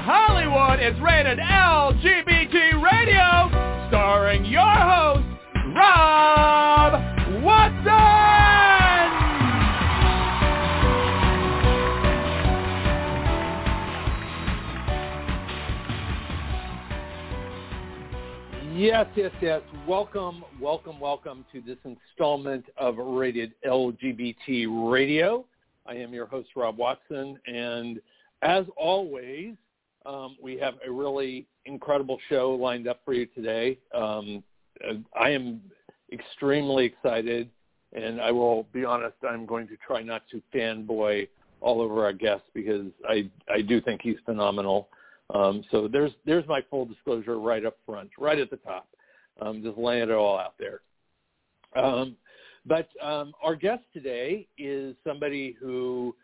Hollywood is rated LGBT Radio, starring your host, Rob Watson! Yes, yes, yes. Welcome, welcome, welcome to this installment of Rated LGBT Radio. I am your host, Rob Watson, and as always, um, we have a really incredible show lined up for you today. Um, I am extremely excited, and I will be honest, I'm going to try not to fanboy all over our guest because I, I do think he's phenomenal. Um, so there's there's my full disclosure right up front, right at the top. Um, just laying it all out there. Um, but um, our guest today is somebody who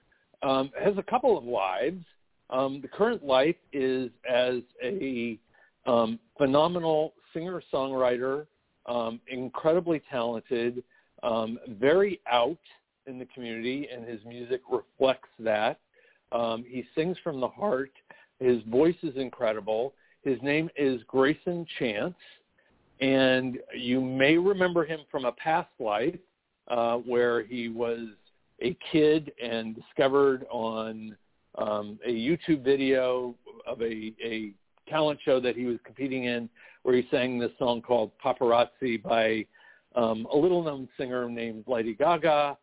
has a couple of lives. Um, the current life is as a um, phenomenal singer-songwriter, um, incredibly talented, um, very out in the community, and his music reflects that. Um, he sings from the heart. His voice is incredible. His name is Greyson Chance, and you may remember him from a past life uh, where he was a kid and discovered on um, a YouTube video of a, a talent show that he was competing in where he sang this song called Paparazzi by um, a little-known singer named Lady Gaga.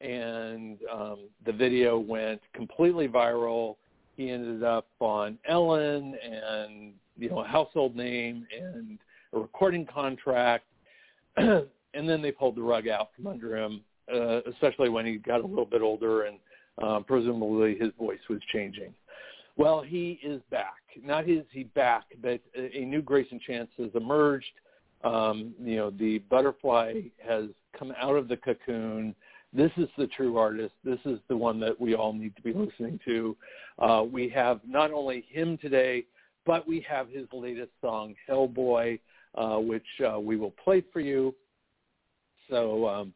And um, the video went completely viral. He ended up on Ellen and, you know, a household name and a recording contract. and then they pulled the rug out from under him, uh, especially when he got a little bit older and um, presumably his voice was changing. Well, he is back. Not his he back, but a, new Greyson Chance has emerged. Um, you know, the butterfly has come out of the cocoon. This is the true artist. This is the one that we all need to be listening to. Uh, we have not only him today, but we have his latest song, Hellboy, uh, which uh, we will play for you. So um,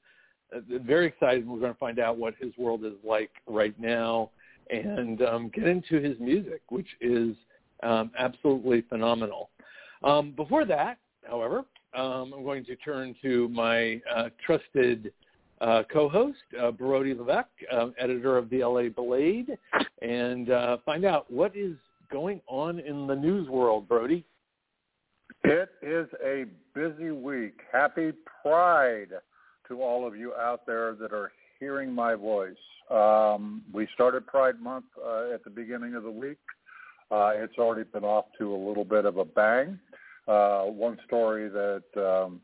very excited. We're going to find out what his world is like right now and um, get into his music, which is um, absolutely phenomenal. Um, before that, however, um, I'm going to turn to my uh, trusted uh, co-host, uh, Brody Levesque, uh, editor of the LA Blade, and uh, find out what is going on in the news world, Brody. It is a busy week. Happy Pride to all of you out there that are hearing my voice. Um, we started Pride Month uh, at the beginning of the week. Uh, it's already been off to a little bit of a bang. Uh, one story that um,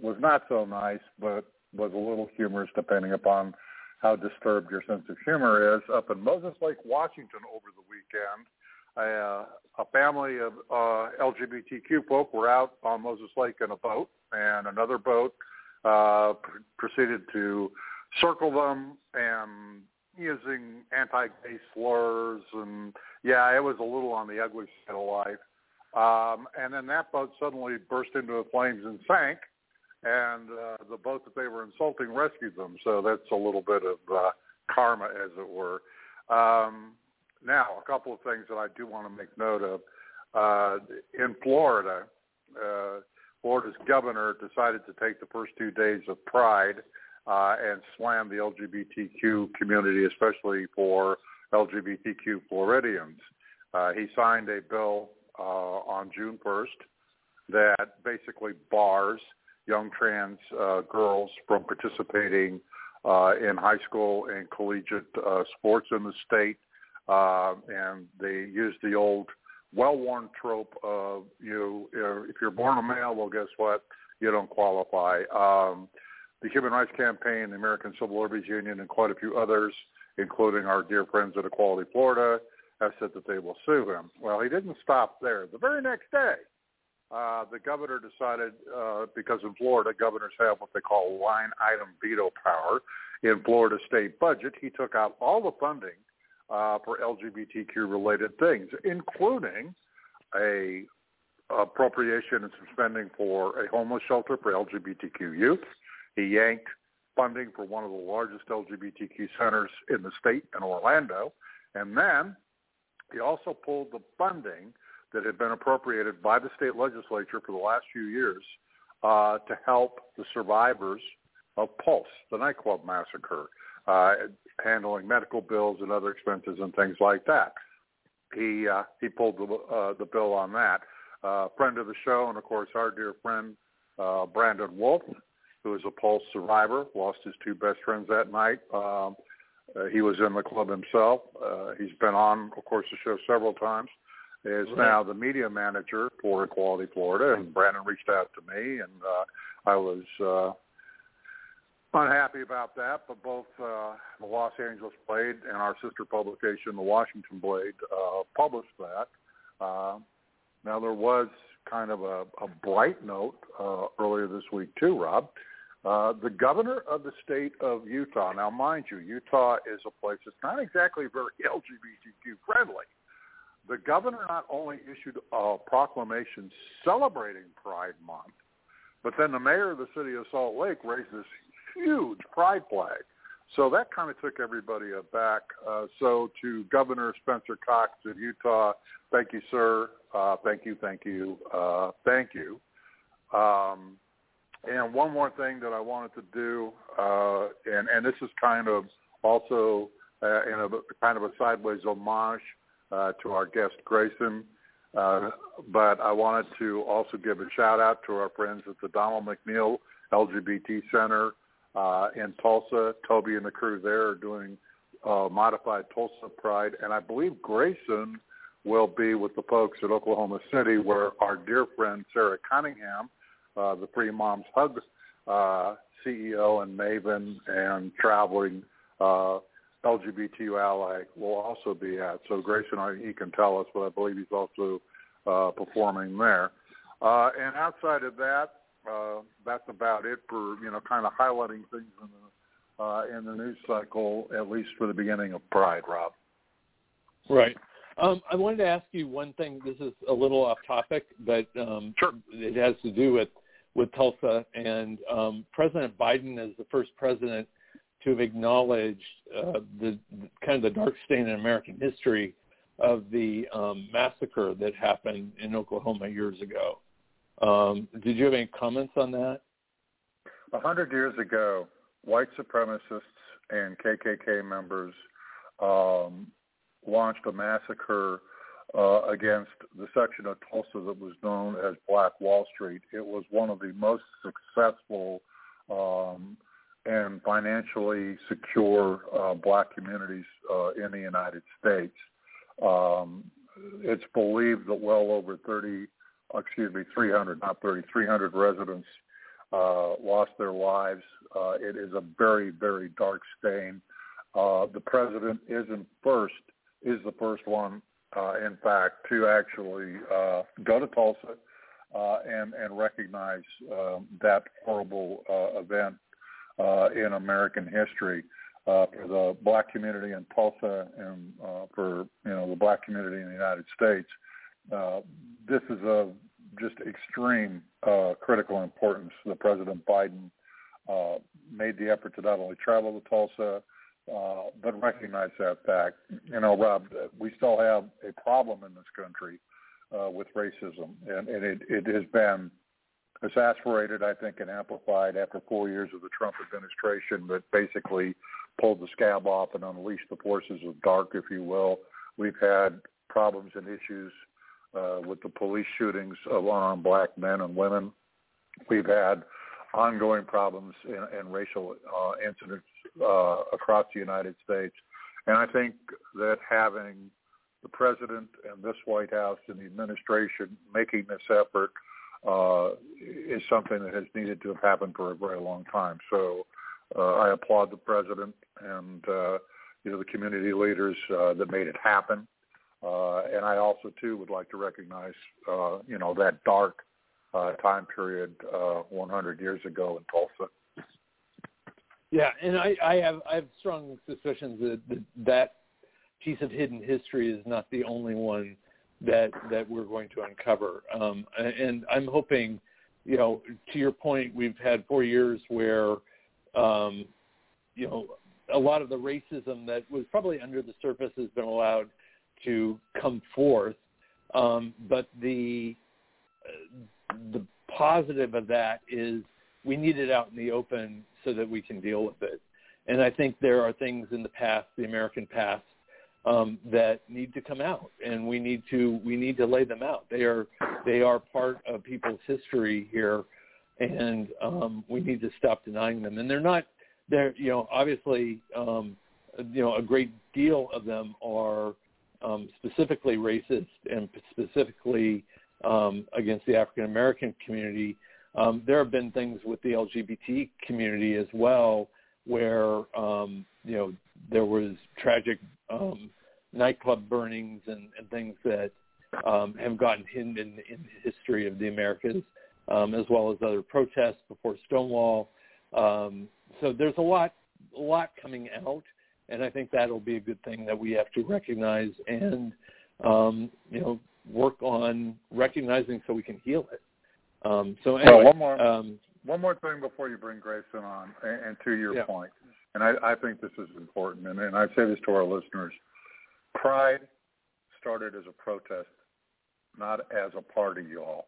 was not so nice, but was a little humorous depending upon how disturbed your sense of humor is. Up in Moses Lake, Washington over the weekend, uh, a family of uh, LGBTQ folk were out on Moses Lake in a boat, and another boat uh, pr- proceeded to circle them and using anti-gay slurs and yeah, it was a little on the ugly side of life. Um, and then that boat suddenly burst into the flames and sank, and uh, the boat that they were insulting rescued them. So that's a little bit of uh, karma, as it were. Um, now, a couple of things that I do want to make note of. Uh, in Florida, uh, Florida's governor decided to take the first two days of Pride uh, and slam the LGBTQ community, especially for LGBTQ Floridians. Uh, he signed a bill uh, on June 1st that basically bars young trans uh, girls from participating uh, in high school and collegiate uh, sports in the state. Uh, and they used the old well-worn trope of you know, if you're born a male, well, guess what? You don't qualify. Um, the Human Rights Campaign, the American Civil Liberties Union, and quite a few others, including our dear friends at Equality Florida, have said that they will sue him. Well, he didn't stop there. The very next day, uh, the governor decided, uh, because in Florida, governors have what they call line item veto power in Florida state budget. He took out all the funding uh, for LGBTQ-related things, including a appropriation and some spending for a homeless shelter for LGBTQ youth. He yanked funding for one of the largest LGBTQ centers in the state in Orlando. And then He also pulled the funding that had been appropriated by the state legislature for the last few years uh, to help the survivors of Pulse, the nightclub massacre, uh, handling medical bills and other expenses and things like that. He uh, he pulled the uh, the bill on that. Uh, friend of the show, and of course our dear friend uh, Brandon Wolf, who is a Pulse survivor, lost his two best friends that night. Um, uh, he was in the club himself. Uh, he's been on, of course, the show several times. Is right. now the media manager for Equality Florida, and Brandon reached out to me, and uh, I was uh, unhappy about that. But both uh, the Los Angeles Blade and our sister publication, the Washington Blade, uh, published that. Uh, now there was kind of a, a bright note uh, earlier this week too, Rob. Uh, the governor of the state of Utah. Now, mind you, Utah is a place that's not exactly very LGBTQ friendly. The governor not only issued a proclamation celebrating Pride Month, but then the mayor of the city of Salt Lake raised this huge pride flag. So that kind of took everybody aback. Uh, so to Governor Spencer Cox of Utah, thank you, sir. Uh, thank you, thank you, uh, thank you. Um, and one more thing that I wanted to do, uh, and, and this is kind of also uh, in a kind of a sideways homage uh, to our guest Greyson. Uh, but I wanted to also give a shout out to our friends at the Donald McNeil LGBT Center uh, in Tulsa. Toby and the crew there are doing uh, modified Tulsa Pride, and I believe Greyson will be with the folks at Oklahoma City, where our dear friend Sarah Cunningham, uh, the Free Mom Hugs uh, CEO and Maven and traveling uh, LGBT ally, will also be at. So Greyson, he can tell us, but I believe he's also uh, performing there. Uh, and outside of that, uh, that's about it for you know kind of highlighting things in the uh, in the news cycle, at least for the beginning of Pride, Rob. Right. Um, I wanted to ask you one thing. This is a little off topic, but um, sure. it has to do with with Tulsa. And um, President Biden is the first president to have acknowledged uh, the, the kind of the dark stain in American history of the um, massacre that happened in Oklahoma years ago. Um, did you have any comments on that? A hundred years ago, white supremacists and KKK members um, launched a massacre uh, against the section of Tulsa that was known as Black Wall Street. It was one of the most successful um, and financially secure uh, black communities uh, in the United States. Um, it's believed that well over 30 excuse me, 300, not 30, 300 residents uh, lost their lives. Uh, it is a very, very dark stain. Uh, the president isn't first, is the first one, uh, in fact, to actually uh, go to Tulsa uh, and, and recognize uh, that horrible uh, event uh, in American history. Uh, for the black community in Tulsa and uh, for you know the black community in the United States, uh, this is a just extreme uh, critical importance. The President Biden uh, made the effort to not only travel to Tulsa, uh, but recognize that fact. You know, Rob, we still have a problem in this country uh, with racism, and, and it, it has been exasperated, I think, and amplified after four years of the Trump administration that basically pulled the scab off and unleashed the forces of dark, if you will. We've had problems and issues uh, with the police shootings of unarmed black men and women. We've had ongoing problems in, in racial uh, incidents uh, across the United States. And I think that having the president and this White House and the administration making this effort uh, is something that has needed to have happened for a very long time. So uh, I applaud the president and uh, you know the community leaders uh, that made it happen. Uh, and I also too would like to recognize, uh, you know, that dark uh, time period uh, 100 years ago in Tulsa. Yeah, and I, I have I have strong suspicions that, that that piece of hidden history is not the only one that that we're going to uncover. Um, and I'm hoping, you know, to your point, we've had four years where, um, you know, a lot of the racism that was probably under the surface has been allowed to come forth. Um, but the the positive of that is we need it out in the open so that we can deal with it. And I think there are things in the past, the American past, um, that need to come out, and we need to we need to lay them out. They are they are part of people's history here, and um, we need to stop denying them. And they're not they're you know obviously um, you know a great deal of them are um, specifically racist and specifically um, against the African American community. Um, there have been things with the LGBT community as well where um, you know there was tragic um, nightclub burnings and, and things that um, have gotten hidden in, in the history of the Americas, um, as well as other protests before Stonewall. Um, so there's a lot, a lot coming out, and I think that'll be a good thing that we have to recognize and um, you know work on recognizing so we can heal it. Um, so anyway, well, one more, um, one more thing before you bring Greyson on, and, and to your yeah. point, and I, I think this is important, and, and I say this to our listeners. Pride started as a protest, not as a party, y'all.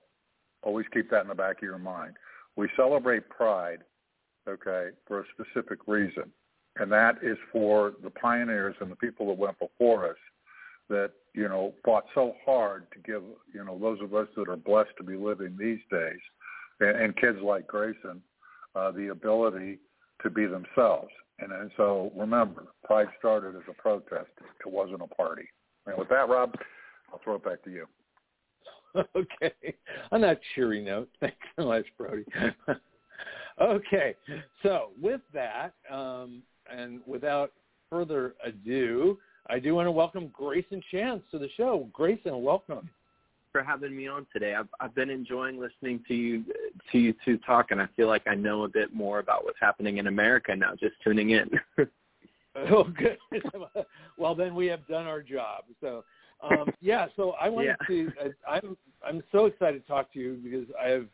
Always keep that in the back of your mind. We celebrate Pride, okay, for a specific reason, and that is for the pioneers and the people that went before us that you know fought so hard to give you know those of us that are blessed to be living these days, and, and kids like Greyson, uh, the ability to be themselves. And, and so remember, Pride started as a protest. It wasn't a party. And with that, Rob, I'll throw it back to you. okay. On that cheery note, thanks so much, Brody. okay. So with that, um, and without further ado, I do want to welcome Greyson Chance to the show. Greyson, welcome. For having me on today, I've I've been enjoying listening to you to you two talk, and I feel like I know a bit more about what's happening in America now. Just tuning in. oh, good. well, then we have done our job. So, um, yeah. So I wanted Yeah. to. I, I'm I'm so excited to talk to you because I have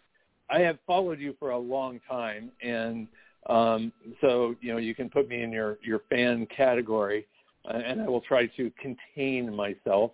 I have followed you for a long time, and um, so you know you can put me in your your fan category, uh, and I will try to contain myself,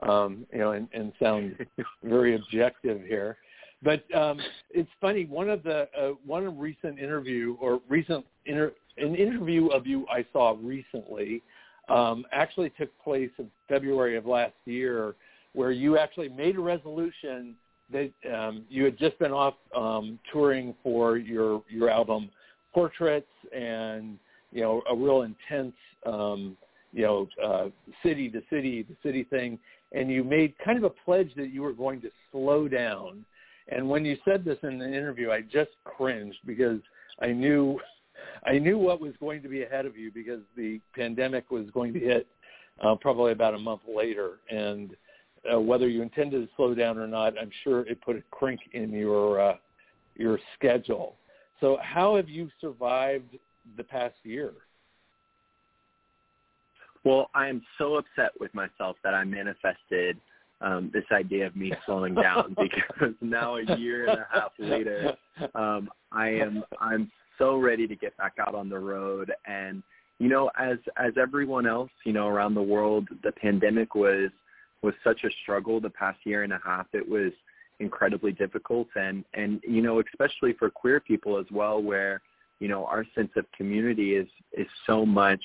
um, you know, and, and sound very objective here. But um, it's funny. One of the uh, one recent interview or recent inter, an interview of you I saw recently um, actually took place in February of last year, where you actually made a resolution that um, you had just been off um, touring for your your album Portraits, and you know a real intense um, you know uh, city to city to city thing, and you made kind of a pledge that you were going to slow down. And when you said this in the interview, I just cringed because I knew I knew what was going to be ahead of you because the pandemic was going to hit uh, probably about a month later, and uh, whether you intended to slow down or not, I'm sure it put a crink in your uh, your schedule. So, how have you survived the past year? Well, I am so upset with myself that I manifested um, this idea of me slowing down because now a year and a half later, um, I am I'm so ready to get back out on the road. And you know, as as everyone else, you know, around the world, the pandemic was was such a struggle the past year and a half. It was incredibly difficult, and and you know, especially for queer people as well, where you know our sense of community is is so much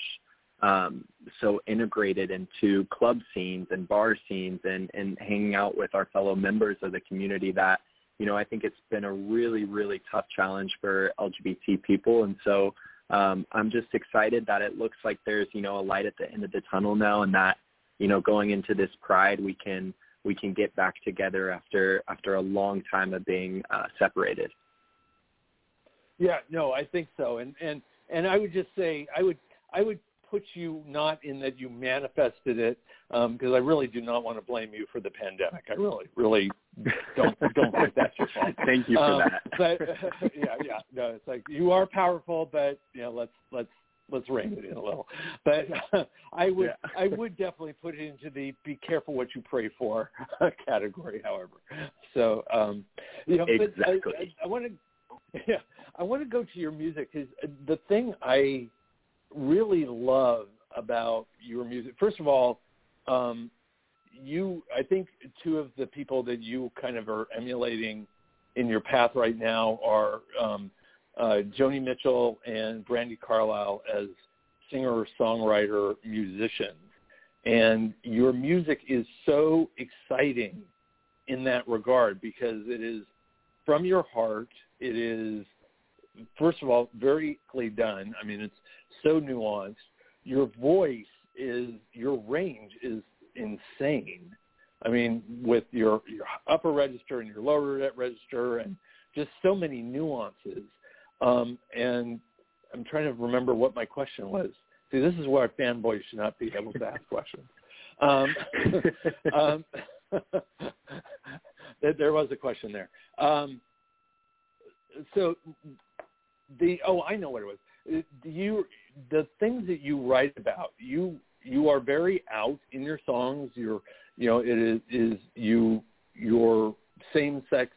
um, so integrated into club scenes and bar scenes and, and hanging out with our fellow members of the community that, you know, I think it's been a really, really tough challenge for LGBT people. And so um, I'm just excited that it looks like there's, you know, a light at the end of the tunnel now and that, you know, going into this pride, we can, we can get back together after, after a long time of being uh, separated. Yeah, no, I think so. And, and, and I would just say, I would, I would put you not in that you manifested it because um, I really do not want to blame you for the pandemic. I really, really don't don't think that's your fault. Thank you for um, that. but yeah, yeah, no, it's like you are powerful, but you know, let's let's let's rein it in a little. But uh, I would Yeah. I would definitely put it into the be careful what you pray for category. However, so um, you know, but I- Exactly. I, I want to yeah, I want to go to your music because the thing I really love about your music. First of all, um, you, I think two of the people that you kind of are emulating in your path right now are um, uh, Joni Mitchell and Brandi Carlile as singer, songwriter, musicians. And your music is so exciting in that regard because it is from your heart. It is, first of all, very done. I mean, it's so nuanced. Your voice is, your range is insane. I mean, with your your upper register and your lower register, and just so many nuances. Um, and I'm trying to remember what my question was. See, this is where fanboys should not be able to ask questions. Um, um, there was a question there. Um, so the oh, I know what it was. Do you the things that you write about? You you are very out in your songs. You're you know it is is you your same sex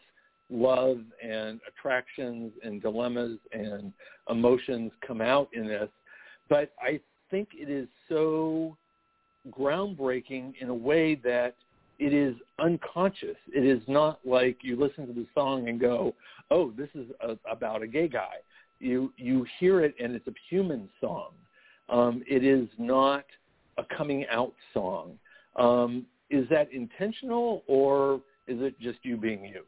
love and attractions and dilemmas and emotions come out in this but I think it is so groundbreaking in a way that it is unconscious. It is not like you listen to the song and go, "Oh, this is a, about a gay guy." You you hear it and it's a human song. Um, it is not a coming out song. Um, is that intentional or is it just you being you?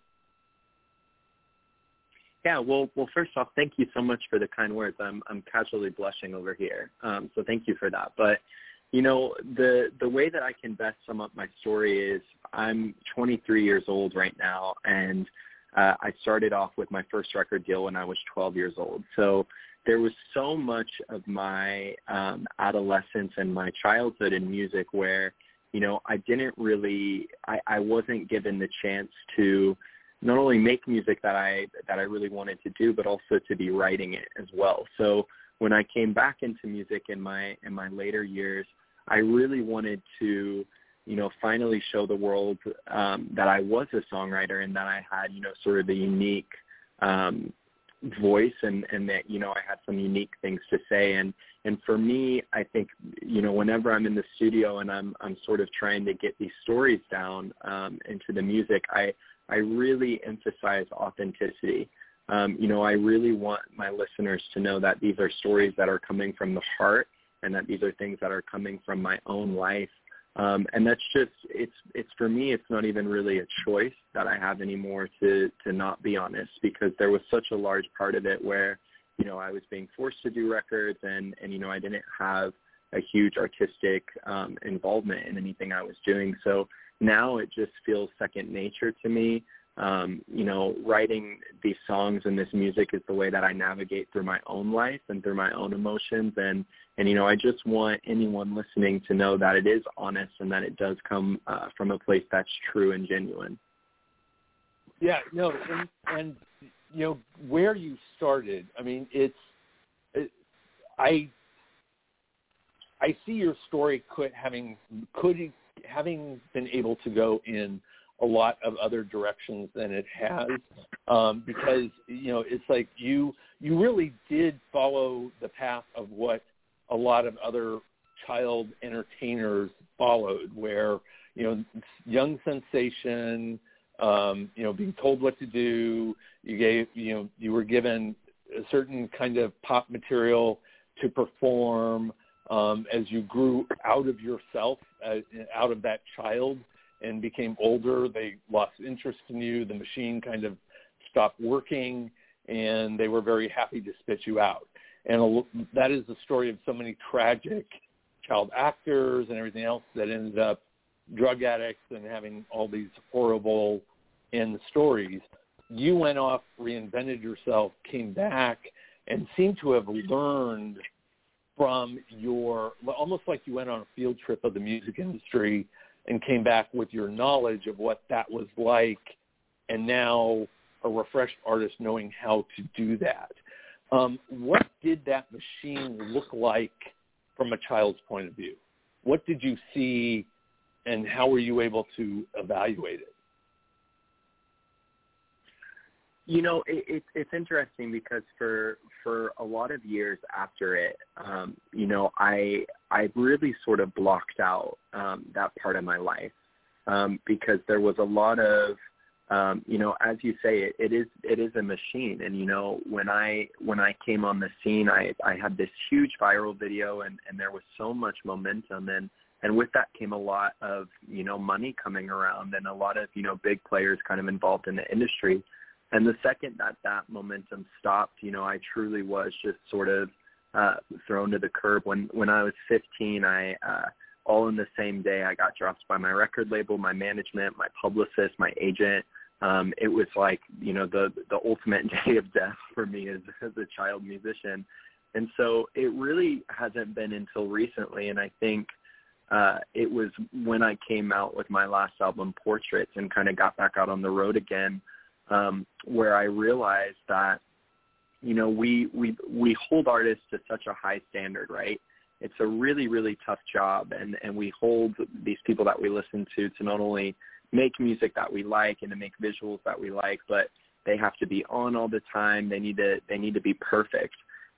Yeah, well, well, first off, thank you so much for the kind words. I'm I'm casually blushing over here, um, so thank you for that. But you know, the the way that I can best sum up my story is I'm 23 years old right now, and uh, I started off with my first record deal when I was 12 years old. So there was so much of my um, adolescence and my childhood in music where, you know, I didn't really, I, I wasn't given the chance to not only make music that I that I really wanted to do, but also to be writing it as well. So when I came back into music in my in my later years, I really wanted to, you know, finally show the world um, that I was a songwriter and that I had, you know, sort of the unique um, voice and and that you know I had some unique things to say and and for me I think you know whenever I'm in the studio and I'm I'm sort of trying to get these stories down um into the music I I really emphasize authenticity. Um, you know, I really want my listeners to know that these are stories that are coming from the heart and that these are things that are coming from my own life. Um, and that's just it's it's for me it's not even really a choice that I have anymore to to not be honest because there was such a large part of it where you know I was being forced to do records and and you know I didn't have a huge artistic um, involvement in anything I was doing so now it just feels second nature to me. Um, you know, writing these songs and this music is the way that I navigate through my own life and through my own emotions. And, and, you know, I just want anyone listening to know that it is honest and that it does come uh, from a place that's true and genuine. Yeah, no, and, and you know, where you started, I mean, it's, it, I, I see your story could having could having been able to go in a lot of other directions than it has um, because you know it's like you you really did follow the path of what a lot of other child entertainers followed where you know young sensation um, you know being told what to do you gave you know you were given a certain kind of pop material to perform um, as you grew out of yourself, uh, out of that child, and became older, they lost interest in you. The machine kind of stopped working, and they were very happy to spit you out. And that is the story of so many tragic child actors and everything else that ended up drug addicts and having all these horrible end stories. You went off, reinvented yourself, came back, and seemed to have learned – from your almost like you went on a field trip of the music industry and came back with your knowledge of what that was like and now a refreshed artist knowing how to do that. Um, what did that machine look like from a child's point of view? What did you see and how were you able to evaluate it? You know, it, it, it's interesting because for for a lot of years after it, um, you know, I I really sort of blocked out um, that part of my life. um, because there was a lot of um, you know, as you say, it, it is it is a machine. And you know, when I when I came on the scene, I I had this huge viral video, and and there was so much momentum, and and with that came a lot of you know money coming around, and a lot of you know big players kind of involved in the industry. And the second that that momentum stopped, you know, I truly was just sort of uh, thrown to the curb. When when I was 15, I uh, all in the same day I got dropped by my record label, my management, my publicist, my agent um, it was like you know the the ultimate day of death for me as as a child musician, and so it really hasn't been until recently, and I think uh, it was when I came out with my last album, Portraits, and kind of got back out on the road again, um, where I realized that you know we we we hold artists to such a high standard, right? It's a really really tough job, and and we hold these people that we listen to to not only make music that we like and to make visuals that we like, but they have to be on all the time. They need to they need to be perfect.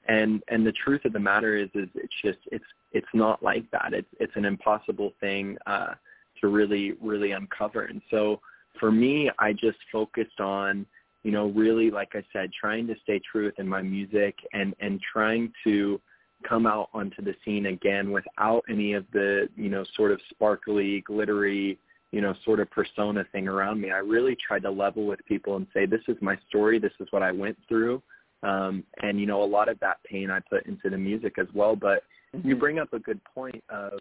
And and the truth of the matter is is it's just it's it's not like that. It's it's an impossible thing uh to really really uncover. And so for me, I just focused on you know really like I said trying to stay true within my music and and trying to come out onto the scene again without any of the you know sort of sparkly glittery you know, sort of persona thing around me. I really tried to level with people and say, this is my story. This is what I went through. Um, and, you know, a lot of that pain I put into the music as well. But mm-hmm. you bring up a good point of,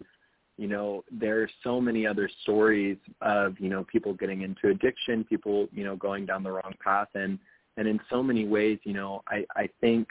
you know, there are so many other stories of, you know, people getting into addiction, people, you know, going down the wrong path. And, and in so many ways, you know, I, I think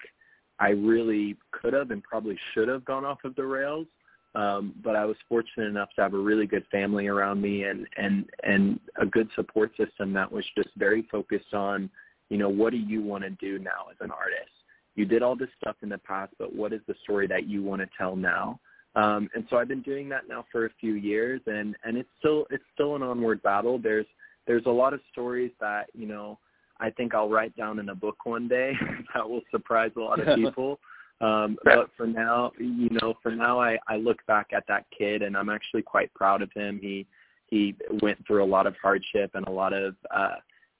I really could have and probably should have gone off of the rails. Um, but I was fortunate enough to have a really good family around me and, and, and a good support system that was just very focused on, you know, what do you want to do now as an artist? You did all this stuff in the past, but what is the story that you want to tell now? Um, and so I've been doing that now for a few years and, and it's still, it's still an onward battle. There's, there's a lot of stories that, you know, I think I'll write down in a book one day that will surprise a lot of people. Um, but for now, you know, for now, I, I look back at that kid and I'm actually quite proud of him. He he went through a lot of hardship and a lot of, uh,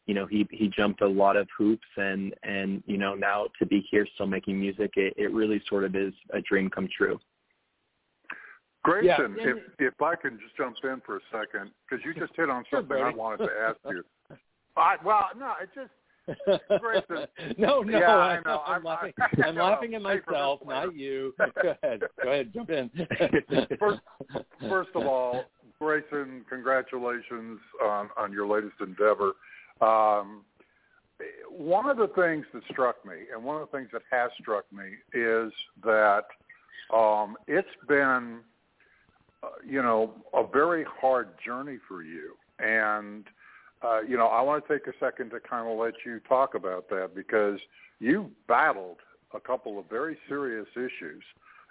you know, he he jumped a lot of hoops and and you know now to be here still making music, it, it really sort of is a dream come true. Greyson, yeah. if if I can just jump in for a second because you just hit on something I wanted to ask you. I, well, no, it just Greyson. no, no, yeah, I know. I'm, I'm laughing. I'm, I'm laughing at myself, not you. Go ahead. Go ahead. Jump in. first, first of all, Greyson, congratulations on on your latest endeavor. Um, one of the things that struck me, and one of the things that has struck me, is that um, it's been, you know, a very hard journey for you, and uh, you know, I want to take a second to kind of let you talk about that because you battled a couple of very serious issues,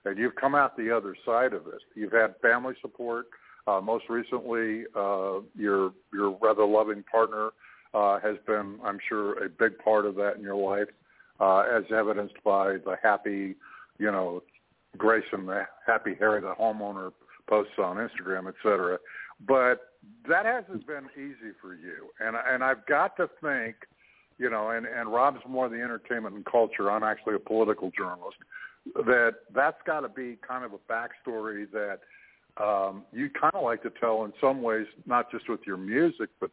and you've come out the other side of it. You've had family support. Uh, most recently, uh, your your rather loving partner uh, has been, I'm sure, a big part of that in your life, uh, as evidenced by the happy, you know, Greyson, the happy Harry, the homeowner posts on Instagram, et cetera. But that hasn't been easy for you, and and I've got to think, you know, and and Rob's more the entertainment and culture. I'm actually a political journalist. That that's got to be kind of a backstory that um, you kind of like to tell in some ways, not just with your music, but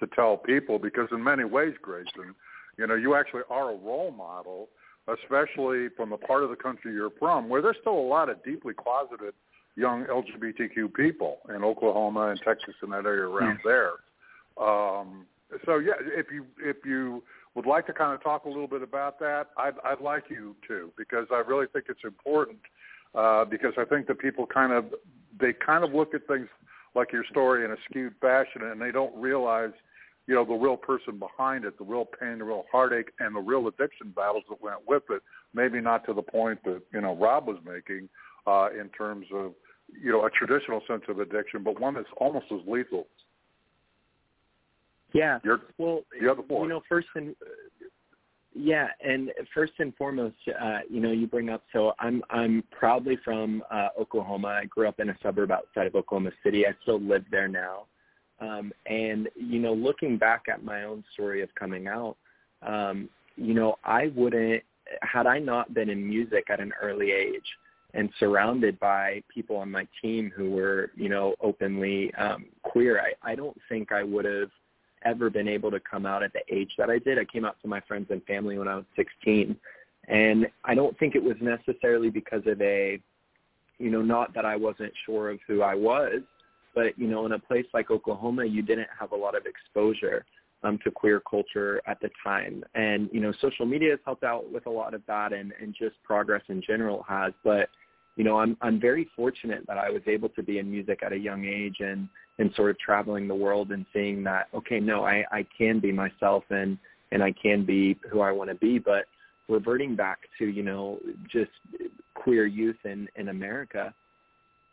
to tell people because in many ways, Greyson, you know, you actually are a role model, especially from the part of the country you're from, where there's still a lot of deeply closeted young LGBTQ people in Oklahoma and Texas and that area around yeah. there. Um, so yeah, if you if you would like to kind of talk a little bit about that, I'd, I'd like you to because I really think it's important uh, because I think that people kind of they kind of look at things like your story in a skewed fashion and they don't realize you know the real person behind it, the real pain, the real heartache, and the real addiction battles that went with it. Maybe not to the point that you know Rob was making uh, in terms of you know, a traditional sense of addiction, but one that's almost as lethal. Yeah. You're, well, you know, first and yeah, and first and foremost, uh, you know, you bring up. So I'm I'm proudly from uh, Oklahoma. I grew up in a suburb outside of Oklahoma City. I still live there now. Um, and you know, looking back at my own story of coming out, um, you know, I wouldn't had I not been in music at an early age and surrounded by people on my team who were, you know, openly um, queer, I, I don't think I would have ever been able to come out at the age that I did. I came out to my friends and family when I was 16. And I don't think it was necessarily because of a, you know, not that I wasn't sure of who I was, but, you know, in a place like Oklahoma, you didn't have a lot of exposure um, to queer culture at the time. And, you know, social media has helped out with a lot of that and, and just progress in general has. But, you know, I'm, I'm very fortunate that I was able to be in music at a young age and, and sort of traveling the world and seeing that, okay, no, I, I can be myself and, and I can be who I want to be. But reverting back to, you know, just queer youth in, in America,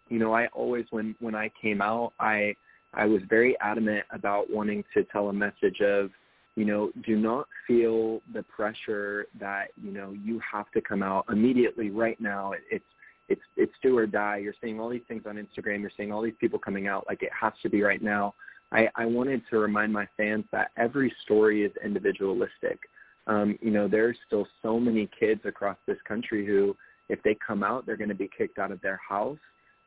you know, I always, when, when I came out, I, I was very adamant about wanting to tell a message of, you know, do not feel the pressure that, you know, you have to come out immediately right now. It's, it's, it's do or die. You're seeing all these things on Instagram. You're seeing all these people coming out like it has to be right now. I, I wanted to remind my fans that every story is individualistic. Um, you know, there's still so many kids across this country who, if they come out, they're going to be kicked out of their house.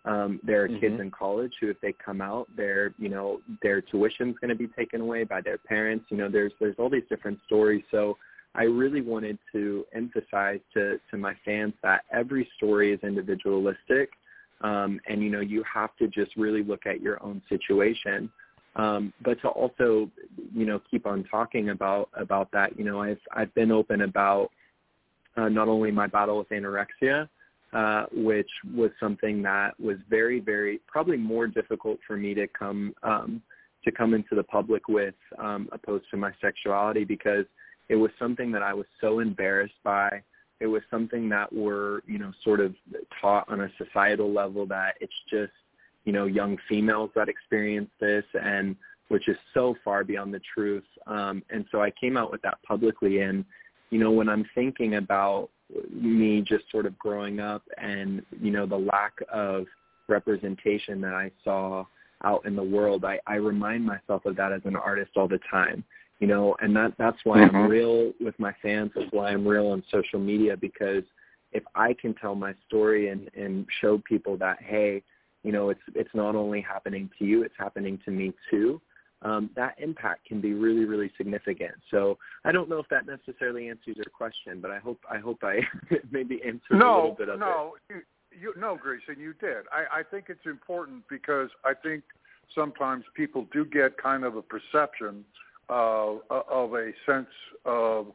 Um, there are mm-hmm. kids in college who, if they come out, their you know their tuition's going to be taken away by their parents. You know, there's there's all these different stories. So I really wanted to emphasize to to my fans that every story is individualistic, um, and you know you have to just really look at your own situation. Um, but to also, you know, keep on talking about about that. You know, I've I've been open about uh, not only my battle with anorexia, uh, which was something that was very, very probably more difficult for me to come um, to come into the public with, um, opposed to my sexuality, because it was something that I was so embarrassed by. It was something that were, you know, sort of taught on a societal level that it's just, you know, young females that experience this, and which is so far beyond the truth. Um, and so I came out with that publicly, and you know, when I'm thinking about me just sort of growing up and, you know, the lack of representation that I saw out in the world, I, I remind myself of that as an artist all the time. You know, and that that's why mm-hmm. I'm real with my fans. That's why I'm real on social media because if I can tell my story and, and show people that, hey, you know, it's it's not only happening to you, it's happening to me too um, that impact can be really, really significant. So I don't know if that necessarily answers your question, but I hope I hope I maybe answered no, a little bit of no, it. No, you, you, no, Greyson, you did. I, I think it's important because I think sometimes people do get kind of a perception of, of a sense of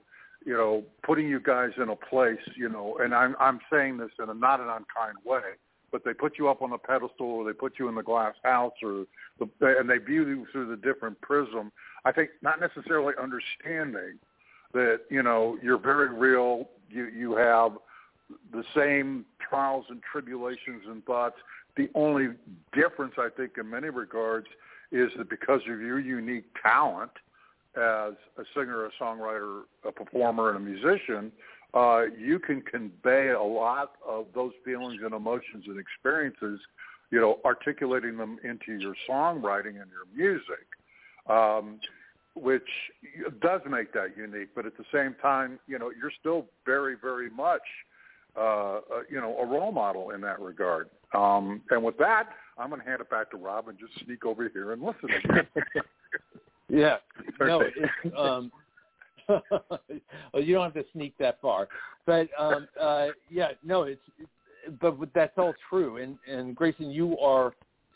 you know putting you guys in a place, you know, and I'm I'm saying this in a not an unkind way but they put you up on a pedestal or they put you in the glass house or the, and they view you through the different prism. I think not necessarily understanding that you know you're very real. You you have the same trials and tribulations and thoughts. The only difference, I think, in many regards, is that because of your unique talent as a singer, a songwriter, a performer, and a musician, uh, you can convey a lot of those feelings and emotions and experiences, you know, articulating them into your songwriting and your music, um, which does make that unique. But at the same time, you know, you're still very, very much, uh, uh, you know, a role model in that regard. Um, and with that, I'm going to hand it back to Rob and just sneak over here and listen again. yeah. No, it's, um, well, you don't have to sneak that far, but um, uh, yeah, no, it's but that's all true. And and Greyson, you are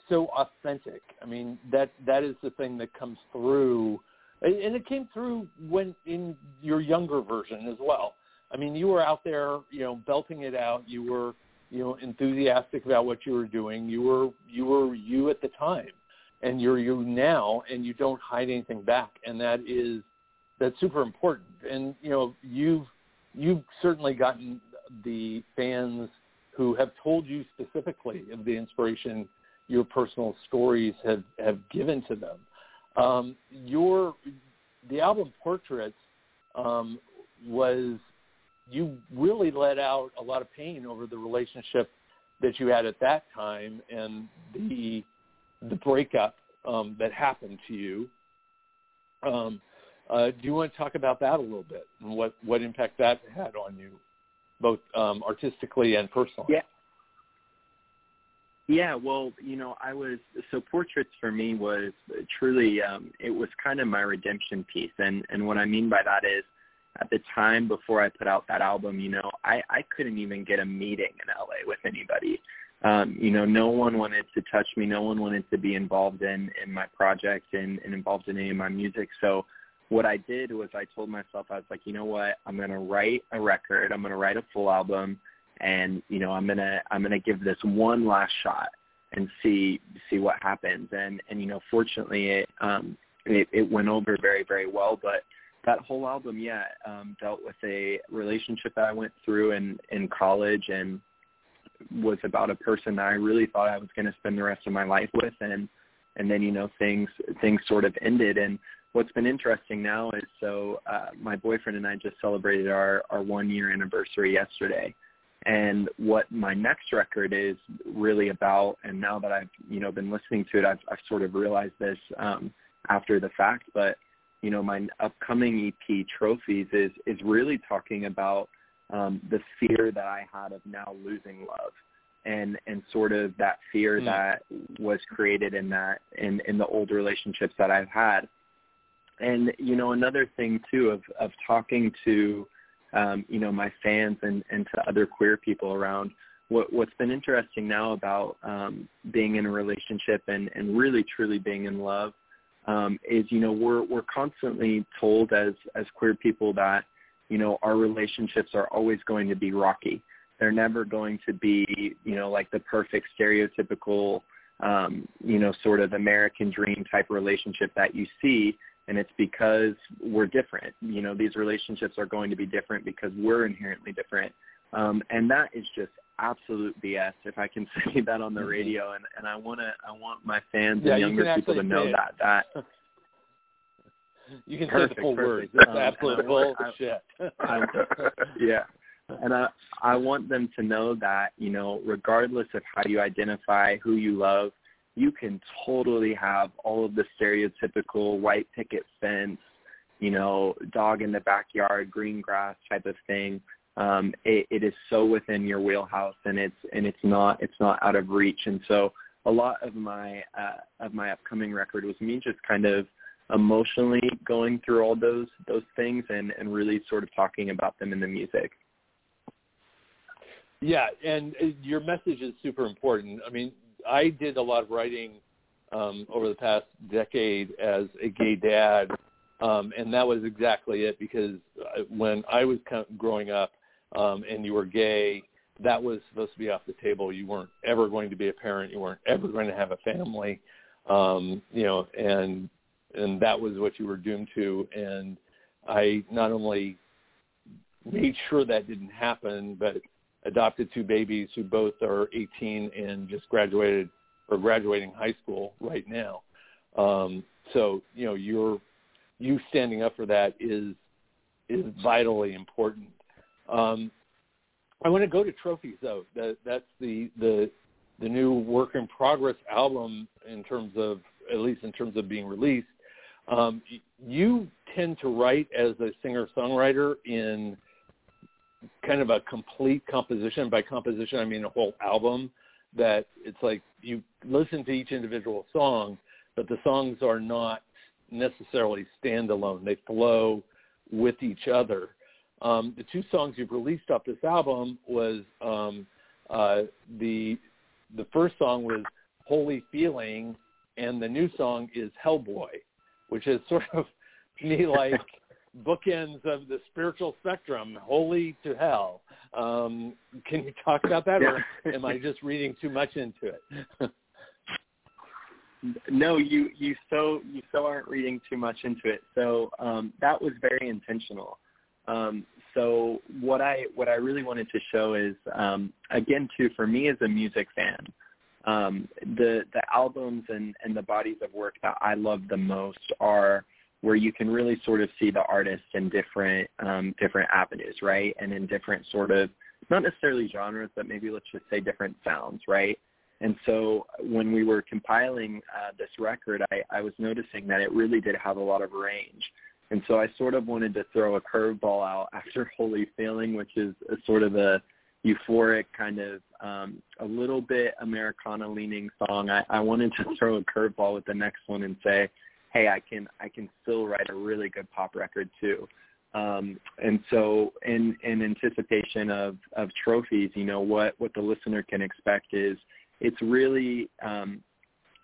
so authentic. I mean, that that is the thing that comes through, and it came through when in your younger version as well. I mean, you were out there, you know, belting it out. You were, you know, enthusiastic about what you were doing. You were you were you at the time, and you're you now, and you don't hide anything back. And that is that's super important. And you know, you've you've certainly gotten the fans who have told you specifically of the inspiration your personal stories have have given to them. Um, your the album Portraits um, was you really let out a lot of pain over the relationship that you had at that time and the the breakup um, that happened to you. Um, uh, do you want to talk about that a little bit and what, what impact that had on you, both um, artistically and personally? Yeah. Yeah, well, you know, I was so portraits for me was truly um it was kind of my redemption piece and and what I mean by that is at the time before I put out that album, you know, I I couldn't even get a meeting in LA with anybody. Um, you know, no one wanted to touch me, no one wanted to be involved in in my project and, and involved in any of my music. So what I did was I told myself I was like, you know what, I'm gonna write a record, I'm gonna write a full album and you know i'm going to i'm to give this one last shot and see see what happens. And and you know fortunately it um it, it went over very very well but that whole album yeah um dealt with a relationship that i went through in in college and was about a person that i really thought i was going to spend the rest of my life with and and then you know things things sort of ended. And what's been interesting now is so uh my boyfriend and i just celebrated our our one year anniversary yesterday. And what my next record is really about and now that I've you know been listening to it I've, I've sort of realized this um, after the fact. But you know my upcoming EP trophies is is really talking about um, the fear that I had of now losing love. And and sort of that fear mm. that was created in that in in the old relationships that I've had and you know another thing too of of talking to um, you know, my fans and, and to other queer people around. What, what's been interesting now about um, being in a relationship and, and really truly being in love um, is, you know, we're, we're constantly told as, as queer people that, you know, our relationships are always going to be rocky. They're never going to be, you know, like the perfect stereotypical, um, you know, sort of American dream type relationship that you see and it's because we're different. You know, these relationships are going to be different because we're inherently different. Um, and that is just absolute BS if I can say that on the mm-hmm. radio and, and I wanna I want my fans yeah, and younger people to know that that You can perfect, say the full perfect. words. That's um, absolute bullshit. I, yeah. And I I want them to know that, you know, regardless of how you identify, who you love, you can totally have all of the stereotypical white picket fence, you know, dog in the backyard, green grass type of thing. Um, it, it is so within your wheelhouse, and it's and it's not it's not out of reach. And so a lot of my uh, of my upcoming record was me just kind of emotionally going through all those those things and and really sort of talking about them in the music. Yeah, and uh, your message is super important. I mean, I did a lot of writing um, over the past decade as a gay dad, um, and that was exactly it. Because uh, when I was growing up, um, and you were gay, that was supposed to be off the table. You weren't ever going to be a parent. You weren't ever going to have a family. Um, you know, and and that was what you were doomed to. And I not only made sure that didn't happen, but adopted two babies who both are 18 and just graduated or graduating high school right now. Um, so you know, you're you standing up for that is is vitally important. Um, I want to go to trophies though. That that's the the the new work in progress album in terms of at least in terms of being released. Um, you tend to write as a singer songwriter in kind of a complete composition. By composition, I mean a whole album. That it's like you listen to each individual song, but the songs are not necessarily standalone. They flow with each other. Um, the two songs you've released off this album was um, uh, the the first song was Holy Feeling, and the new song is Hellboy, which is sort of me like bookends of the spiritual spectrum, holy to hell. Um, can you talk about that, or am I just reading too much into it? no, you you so you so aren't reading too much into it. So um, that was very intentional. Um, so what I what I really wanted to show is um, again too for me as a music fan, um, the the albums and and the bodies of work that I love the most are where you can really sort of see the artist in different um, different avenues, right? And in different sort of not necessarily genres, but maybe let's just say different sounds, right? and so when we were compiling uh, this record, I, I was noticing that it really did have a lot of range. And so I sort of wanted to throw a curveball out after Holy Feeling, which is a sort of a euphoric kind of um, a little bit Americana leaning song. I, I wanted to throw a curveball with the next one and say, hey, I can I can still write a really good pop record too. Um, and so in, in anticipation of, of trophies, you know, what, what the listener can expect is it's really um,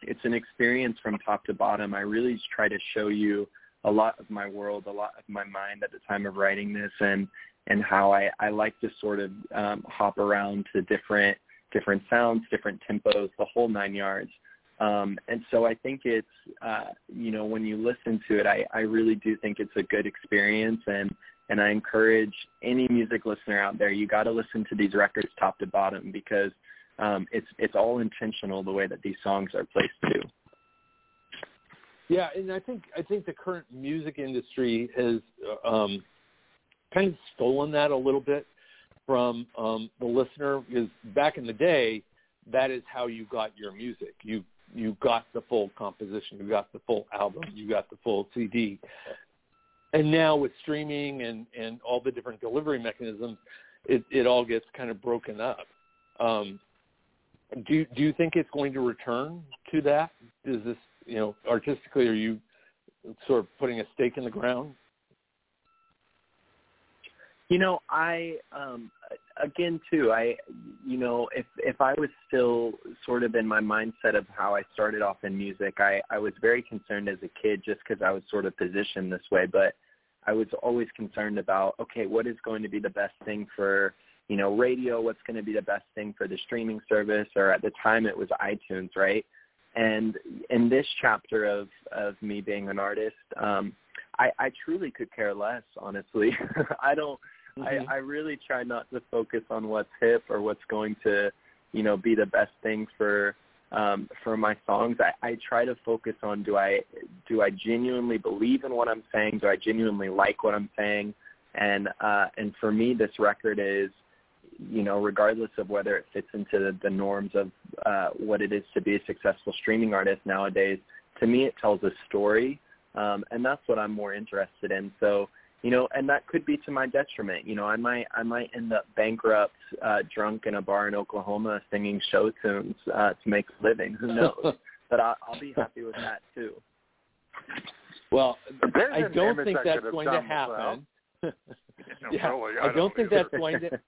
it's an experience from top to bottom. I really try to show you a lot of my world, a lot of my mind at the time of writing this, and and how I, I like to sort of um, hop around to different different sounds, different tempos, the whole nine yards. Um, and so I think it's, uh, you know, when you listen to it, I, I really do think it's a good experience. And, and I encourage any music listener out there, you got to listen to these records top to bottom because um, it's, it's all intentional the way that these songs are placed too. Yeah, and I think I think the current music industry has um, kind of stolen that a little bit from um, the listener because back in the day, that is how you got your music. You you got the full composition, you got the full album, you got the full CD. And now with streaming and, and all the different delivery mechanisms, it, it all gets kind of broken up. Um, do do you think it's going to return to that? Is this you know artistically are you sort of putting a stake in the ground? You know, I um again too, I you know, if if I was still sort of in my mindset of how I started off in music, I I was very concerned as a kid just cuz I was sort of positioned this way, but I was always concerned about okay, what is going to be the best thing for you know, radio, what's going to be the best thing for the streaming service, or at the time it was iTunes, right? And in this chapter of of me being an artist, um, I, I truly could care less, honestly. I don't Mm-hmm. I, I really try not to focus on what's hip or what's going to, you know, be the best thing for um, for my songs. I, I try to focus on do I do I genuinely believe in what I'm saying? Do I genuinely like what I'm saying? And uh, and for me, this record is, you know, regardless of whether it fits into the, the norms of uh, what it is to be a successful streaming artist nowadays, to me, it tells a story, um, and that's what I'm more interested in. So you know, and that could be to my detriment. You know, I might I might end up bankrupt, uh, drunk in a bar in Oklahoma singing show tunes uh, to make a living. Who knows? but I'll, I'll be happy with that too. Well, I don't think that's going to happen. yeah, really, I, I, don't, don't think that's going to.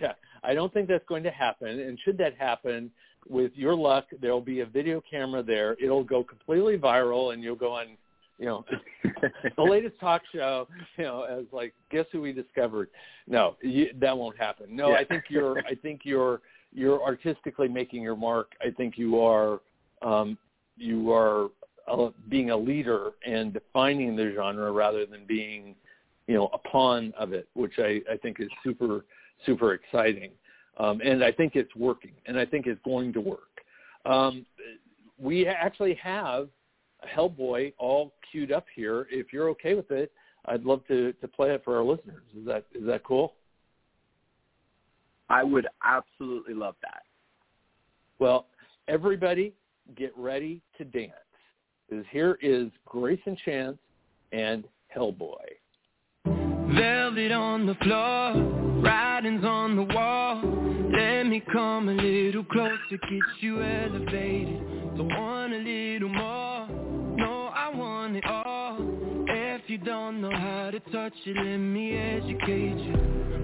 Yeah, I don't think that's going to happen. And should that happen, with your luck, there'll be a video camera there. It'll go completely viral, and you'll go on you know, the latest talk show, you know, as like, guess who we discovered? No, you, that won't happen. No, yeah. I think you're, I think you're, you're artistically making your mark. I think you are, um, you are uh, being a leader and defining the genre rather than being, you know, a pawn of it, which I, I think is super, super exciting. Um, and I think it's working, and I think it's going to work. Um, we actually have Hellboy all queued up here. If you're okay with it, I'd love to to play it for our listeners. Is that is that cool? I would absolutely love that. Well, everybody get ready to dance. Because here is Greyson Chance and Hellboy. Velvet on the floor, writings on the wall. Let me come a little closer, get you elevated. Don't want a little more it all. If you don't know how to touch it, let me educate you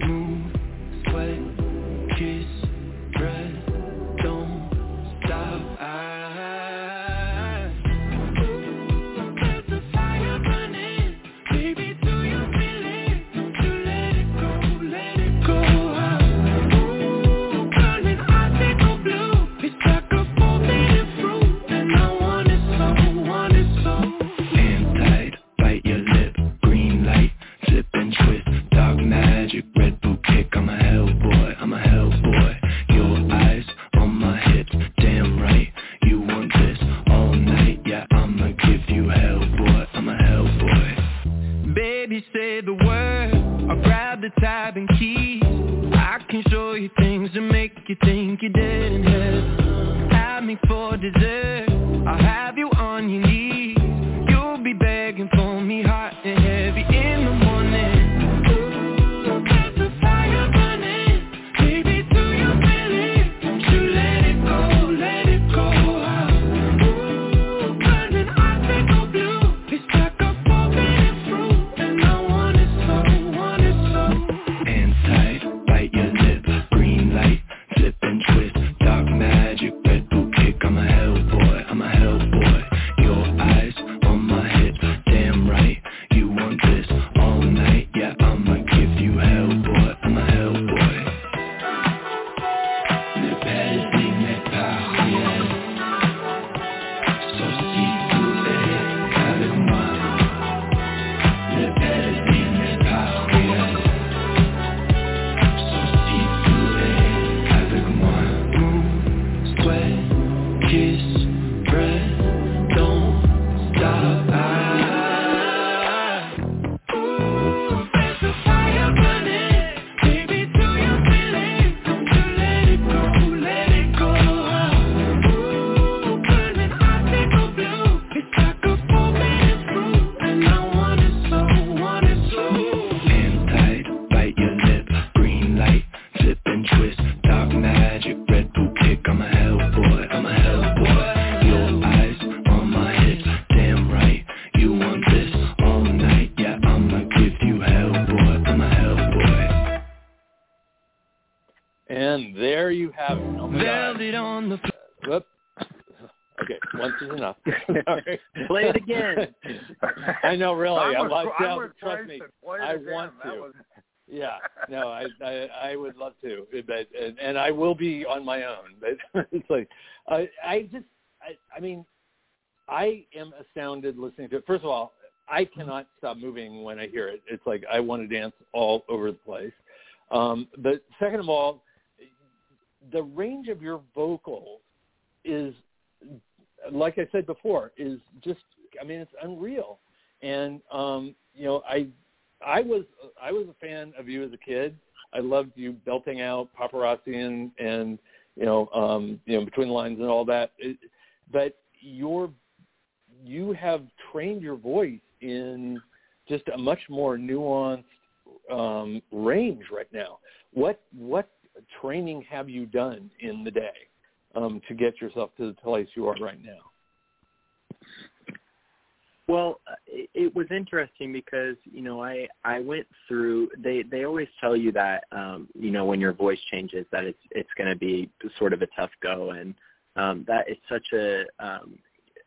I know, really. I'm I want I'm to. Trust me. Greyson. Play it I again. want to. was- Yeah, no, I, I I would love to, but and, and I will be on my own. But it's like I I just I I mean I am astounded listening to it. First of all, I cannot stop moving when I hear it. It's like I want to dance all over the place. Um, but second of all, the range of your vocals is, like I said before, is just I mean it's unreal. And um, you know I I was I was a fan of you as a kid. I loved you belting out paparazzi and and you know um, you know between the lines and all that. It, but your you have trained your voice in just a much more nuanced um, range right now. What what training have you done in the day um, to get yourself to the place you are right now? Well, uh, it, it was interesting because you know I I went through. They they always tell you that um, you know when your voice changes that it's it's going to be sort of a tough go, and um, that is such a um,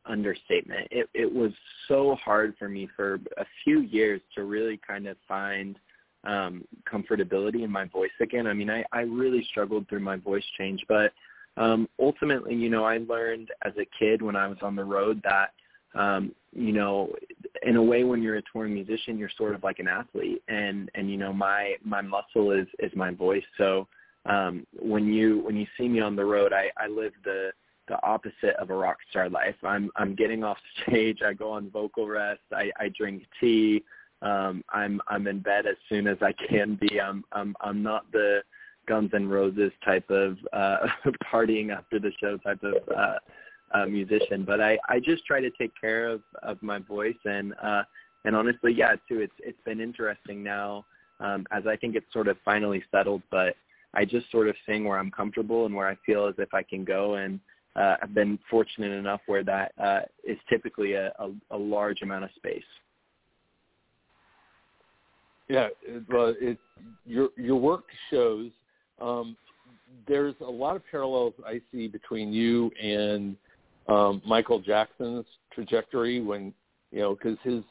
understatement. It it was so hard for me for a few years to really kind of find um, comfortability in my voice again. I mean, I I really struggled through my voice change, but um, ultimately, you know, I learned as a kid when I was on the road that um, you know, in a way when you're a touring musician, you're sort of like an athlete and, and, you know, my, my muscle is, is my voice. So, um, when you, when you see me on the road, I, I live the, the opposite of a rock star life. I'm, I'm getting off stage. I go on vocal rest. I, I drink tea. Um, I'm, I'm in bed as soon as I can be. I'm, I'm, I'm not the Guns N' Roses type of, uh, partying after the show type of, uh, uh, musician, but I, I just try to take care of, of my voice and, uh, and honestly, yeah, too, it's, it's been interesting now, um, as I think it's sort of finally settled, but I just sort of sing where I'm comfortable and where I feel as if I can go. And, uh, I've been fortunate enough where that, uh, is typically a, a, a large amount of space. Yeah, well, it your your work shows um, there's a lot of parallels I see between you and um, Michael Jackson's trajectory when you know because his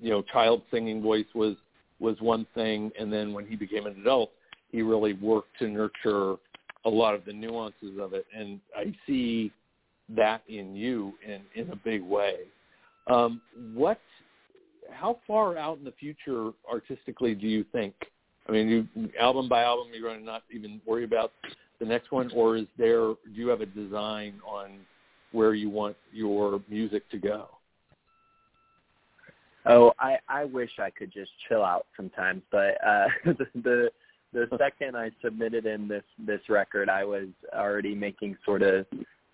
you know child singing voice was was one thing, and then when he became an adult, he really worked to nurture a lot of the nuances of it, and I see that in you in in a big way. Um, what how far out in the future artistically do you think? I mean, you, album by album, you're going to not even worry about the next one, or is there? Do you have a design on where you want your music to go? Oh, I I wish I could just chill out sometimes, but uh, the, the the second I submitted in this this record, I was already making sort of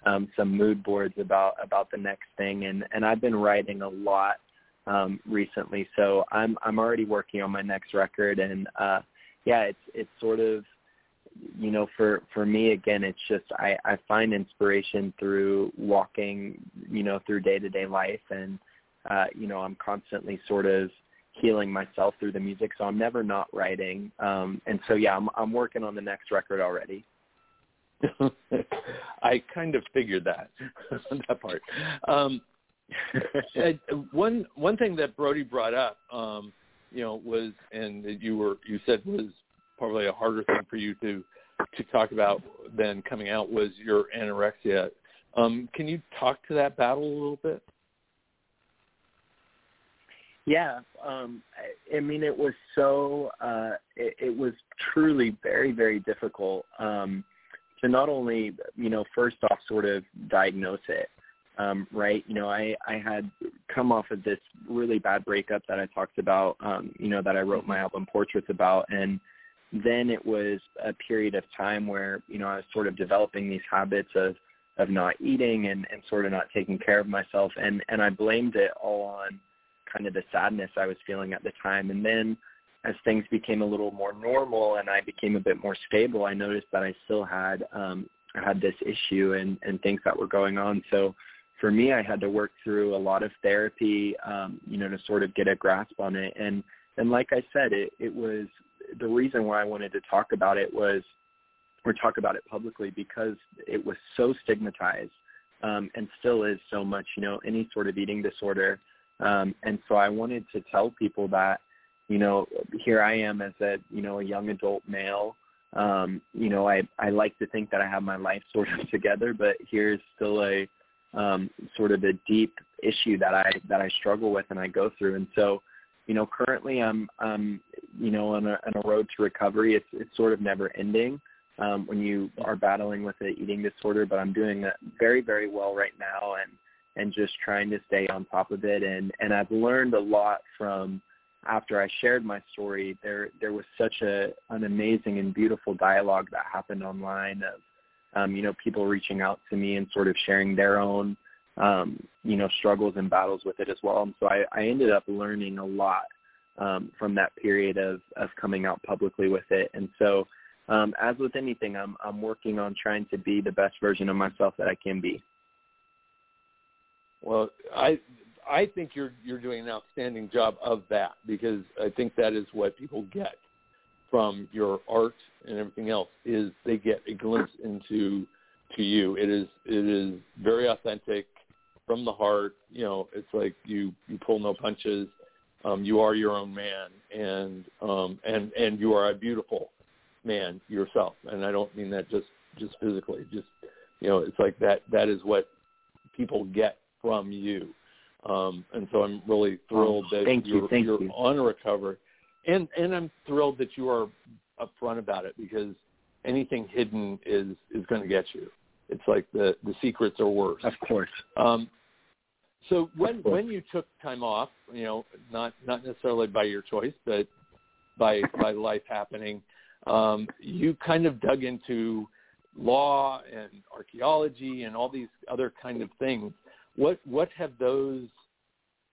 um, some mood boards about about the next thing, and and I've been writing a lot um, recently, so I'm I'm already working on my next record, and uh, yeah, it's it's sort of you know for for me again it's just i i find inspiration through walking you know through day to day life and uh you know i'm constantly sort of healing myself through the music so i'm never not writing. Um and so yeah i'm i'm working on the next record already. I kind of figured that that part. Um one one thing that brody brought up um you know was and that you were you said was probably a harder thing for you to to talk about than coming out was your anorexia. Um, can you talk to that battle a little bit? Yeah, um, I, I mean it was so uh, it, it was truly very very difficult um, to not only you know first off sort of diagnose it um, right? You know, I, I had come off of this really bad breakup that I talked about, um, you know, that I wrote my album Portraits about. And then it was a period of time where, you know, I was sort of developing these habits of, of not eating and, and sort of not taking care of myself. And, and I blamed it all on kind of the sadness I was feeling at the time. And then as things became a little more normal and I became a bit more stable, I noticed that I still had, um, I had this issue and, and things that were going on. So, for me, I had to work through a lot of therapy, um, you know, to sort of get a grasp on it. And and like I said, it it was the reason why I wanted to talk about it was or talk about it publicly because it was so stigmatized um, and still is so much, you know, any sort of eating disorder. Um, and so I wanted to tell people that, you know, here I am as a, you know, a young adult male. Um, you know, I, I like to think that I have my life sort of together, but here's still a um, sort of a deep issue that I that I struggle with and I go through. And so, you know, currently I'm, um, you know, on a, on a road to recovery. It's it's sort of never ending um, when you are battling with an eating disorder, but I'm doing very, very well right now and, and just trying to stay on top of it. And, and I've learned a lot from after I shared my story, there, there was such a, an amazing and beautiful dialogue that happened online of, um, you know, people reaching out to me and sort of sharing their own, um, you know, struggles and battles with it as well. And so I, I ended up learning a lot um, from that period of, of coming out publicly with it. And so um, as with anything, I'm I'm working on trying to be the best version of myself that I can be. Well, I I think you're you're doing an outstanding job of that because I think that is what people get from your art and everything else is they get a glimpse into to you. It is it is very authentic from the heart. You know, it's like you you pull no punches. Um, you are your own man, and um, and and you are a beautiful man yourself, and I don't mean that just just physically. Just you know, it's like that. That is what people get from you, um, and so I'm really thrilled that thank you're, you, you're you. on recover, and and I'm thrilled that you are upfront about it because anything hidden is is going to get you. It's like the the secrets are worse. Of course. Um, so when when you took time off, you know, not not necessarily by your choice, but by by life happening, um, you kind of dug into law and archaeology and all these other kind of things. What what have those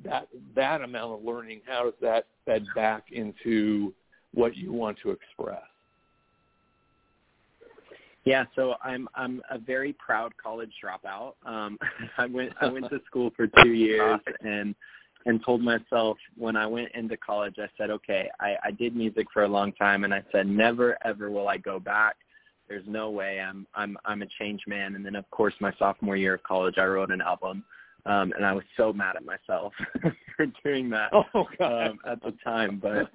that that amount of learning? How does that fed back into what you want to express? Yeah, so I'm I'm a very proud college dropout. Um, I went I went to school for two years and and told myself when I went into college, I said, okay, I, I did music for a long time, and I said, never ever will I go back. There's no way I'm I'm I'm a changed man. And then of course my sophomore year of college, I wrote an album, um, and I was so mad at myself for doing that oh, um, at the time. But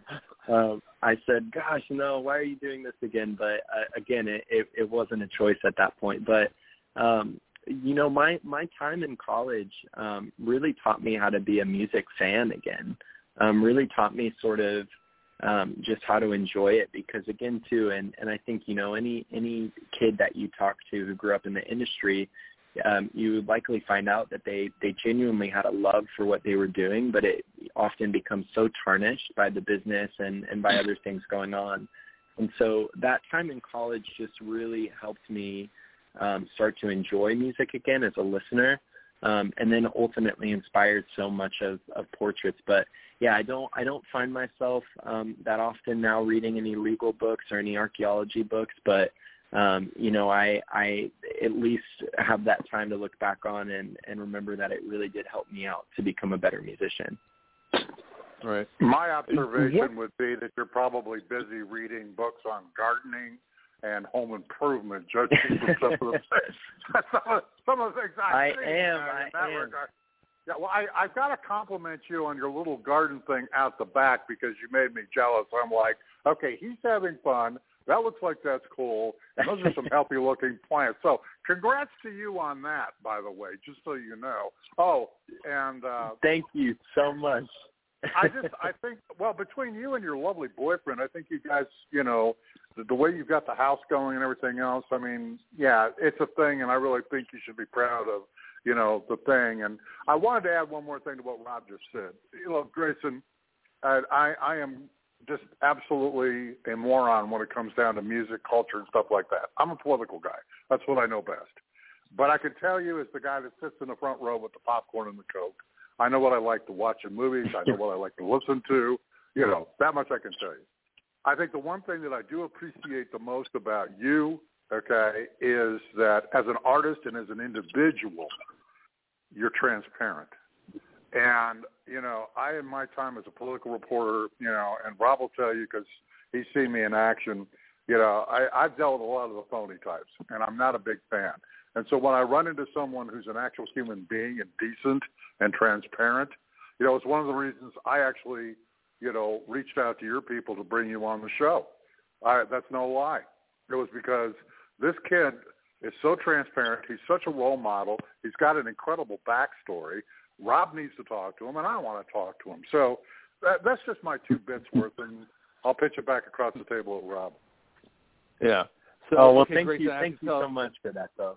um, I said, gosh, no, why are you doing this again? But uh, again, it, it it wasn't a choice at that point. But um, you know, my my time in college um, really taught me how to be a music fan again. Um, really taught me sort of um, just how to enjoy it because again too, and and I think you know any any kid that you talk to who grew up in the industry, um, you would likely find out that they they genuinely had a love for what they were doing, but it often becomes so tarnished by the business and and by other things going on. And so that time in college just really helped me um, start to enjoy music again as a listener, um, and then ultimately inspired so much of, of portraits. But yeah, I don't I don't find myself um, that often now reading any legal books or any archaeology books, but um, you know, I I at least have that time to look back on and and remember that it really did help me out to become a better musician. Right. My observation would be that you're probably busy reading books on gardening and home improvement, judging from some of the some of, some of the things I, I see am, in I that am. regard. Yeah, well, I, I've got to compliment you on your little garden thing out the back because you made me jealous. I'm like, okay, he's having fun. That looks like that's cool. And those are some healthy looking plants. So congrats to you on that, by the way, just so you know. Oh, and uh, Thank you so much. I just I think well between you and your lovely boyfriend, I think you guys, you know, the, the way you've got the house going and everything else. I mean, yeah, it's a thing, and I really think you should be proud of, you know, the thing. And I wanted to add one more thing to what Rob just said. You know, Greyson, I I, I am just absolutely a moron when it comes down to music, culture, and stuff like that. I'm a political guy. That's what I know best. But I can tell you, as the guy that sits in the front row with the popcorn and the coke, I know what I like to watch in movies. I know what I like to listen to. You know, that much I can tell you. I think the one thing that I do appreciate the most about you, okay, is that as an artist and as an individual, you're transparent. And, you know, I, in my time as a political reporter, you know, and Rob will tell you because he's seen me in action, You know, I, I've dealt with a lot of the phony types, and I'm not a big fan. And so when I run into someone who's an actual human being and decent and transparent, you know, it's one of the reasons I actually, you know, reached out to your people to bring you on the show. I, that's no lie. It was because this kid is so transparent. He's such a role model. He's got an incredible backstory. Rob needs to talk to him, and I want to talk to him. So that, that's just my two bits worth, and I'll pitch it back across the table at Rob. Yeah. So, oh well, okay, thank you, thank you tell- so much for that, though.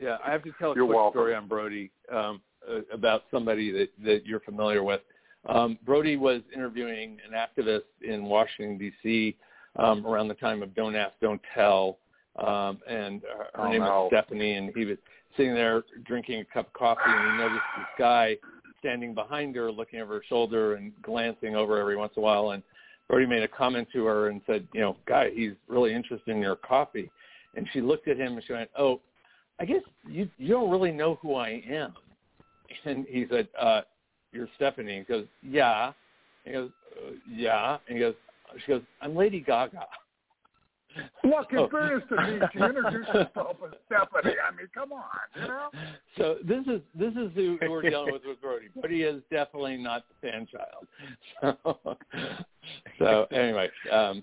Yeah, I have to tell a You're quick welcome. story on Brody um, uh, about somebody that, that you're familiar with. Um, Brody was interviewing an activist in Washington D.C. Um, around the time of Don't Ask, Don't Tell, um, and her, her Oh, name no. was Stephanie, and he was sitting there drinking a cup of coffee, and he noticed this guy standing behind her, looking over her shoulder and glancing over every once in a while, and Brody made a comment to her and said, you know, guy, he's really interested in your coffee. And she looked at him and she went, oh, I guess you you don't really know who I am. And he said, uh, you're Stephanie. He goes, yeah. He goes, uh, yeah. And he goes, she goes, I'm Lady Gaga. Look, in Oh. fairness to me, she introduced herself as Stephanie. I mean, come on, you know? So this is this is who, who we're dealing with with Brody. Brody is definitely not the fan child. So, so anyway, um,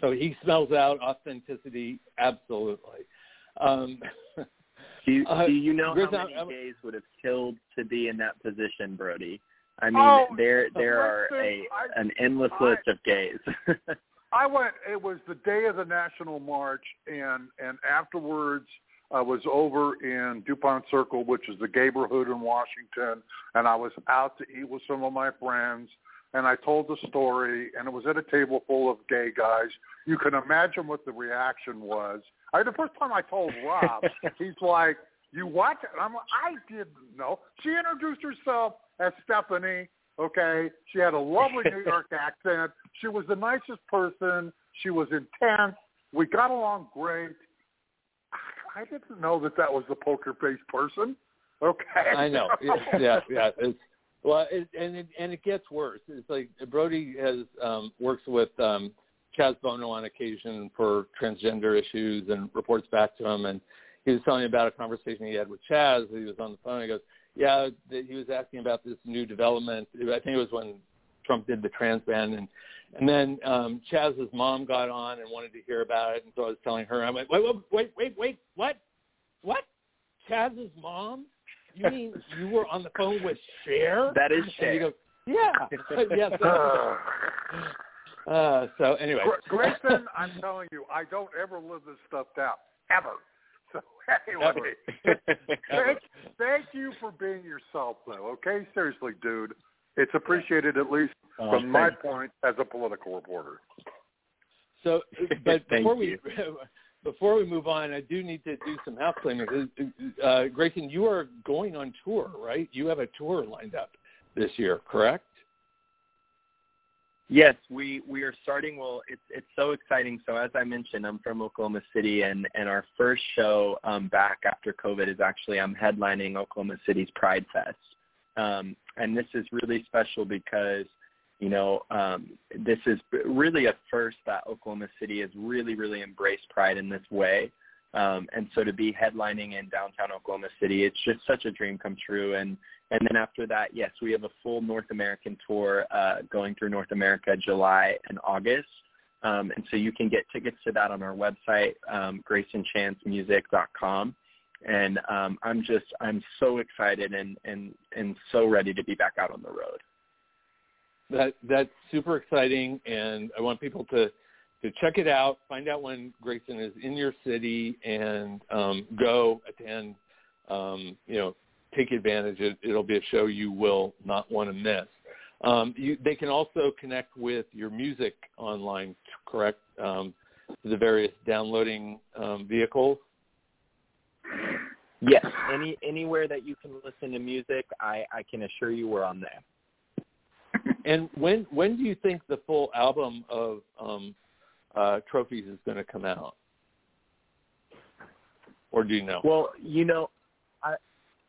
so he smells out authenticity absolutely. Um, Do you, Uh, do you know Grizz, how many I'm- gays would have killed to be in that position, Brody? I mean, Oh, there there are listen, a I- an endless I- list of gays. I went. It was the day of the national march, and and afterwards, I was over in Dupont Circle, which is the neighborhood in Washington, and I was out to eat with some of my friends, and I told the story, and it was at a table full of gay guys. You can imagine what the reaction was. I the first time I told Rob, he's like, "You what?" And I'm like, "I didn't know." She introduced herself as Stephanie. Okay, she had a lovely New York accent. She was the nicest person. She was intense. We got along great. I didn't know that that was the poker face person. Okay, I know. Yeah, yeah. It's, well, it, and it, and it gets worse. It's like Brody has um, works with um, Chaz Bono on occasion for transgender issues and reports back to him. And he was telling me about a conversation he had with Chaz. He was on the phone. He goes, "Yeah," he was asking about this new development. I think it was when Trump did the trans ban, and and then um, Chaz's mom got on and wanted to hear about it. And so I was telling her, I'm like, "Wait, wait, wait, wait, wait, what, what? Chaz's mom?" You mean you were on the phone with Cher? that is And Cher. he goes, yeah, yeah. So, uh, so anyway, Gra- Greyson, I'm telling you, I don't ever live this stuff down ever. Anyway, thank, thank you for being yourself, though. Okay, seriously, dude, it's appreciated at least Oh, from my thank- point as a political reporter. So, but before we before we move on, I do need to do some house cleaning. Uh, Greyson, you are going on tour, right? You have a tour lined up this year, correct? Yes, we we are starting. Well, it's it's so exciting. So as I mentioned, I'm from Oklahoma City, and and our first show um, back after COVID is actually I'm headlining Oklahoma City's Pride Fest, um, and this is really special because you know um, this is really a first that Oklahoma City has really really embraced Pride in this way. Um, and so to be headlining in downtown Oklahoma City, it's just such a dream come true. And and then after that, yes, we have a full North American tour uh, going through North America July and August. Um, and so you can get tickets to that on our website, um, greysonchancemusic.com. And um, I'm just I'm so excited and, and and so ready to be back out on the road. That that's super exciting, and I want people to to check it out, find out when Greyson is in your city, and um, go attend. Um, you know, take advantage. It, it'll be a show you will not want to miss. Um, you, they can also connect with your music online, correct? Um, the various downloading um, vehicles. Yes, any anywhere that you can listen to music, I, I can assure you we're on there. And when when do you think the full album of um, uh, trophies is going to come out? Or do you know? Well, you know,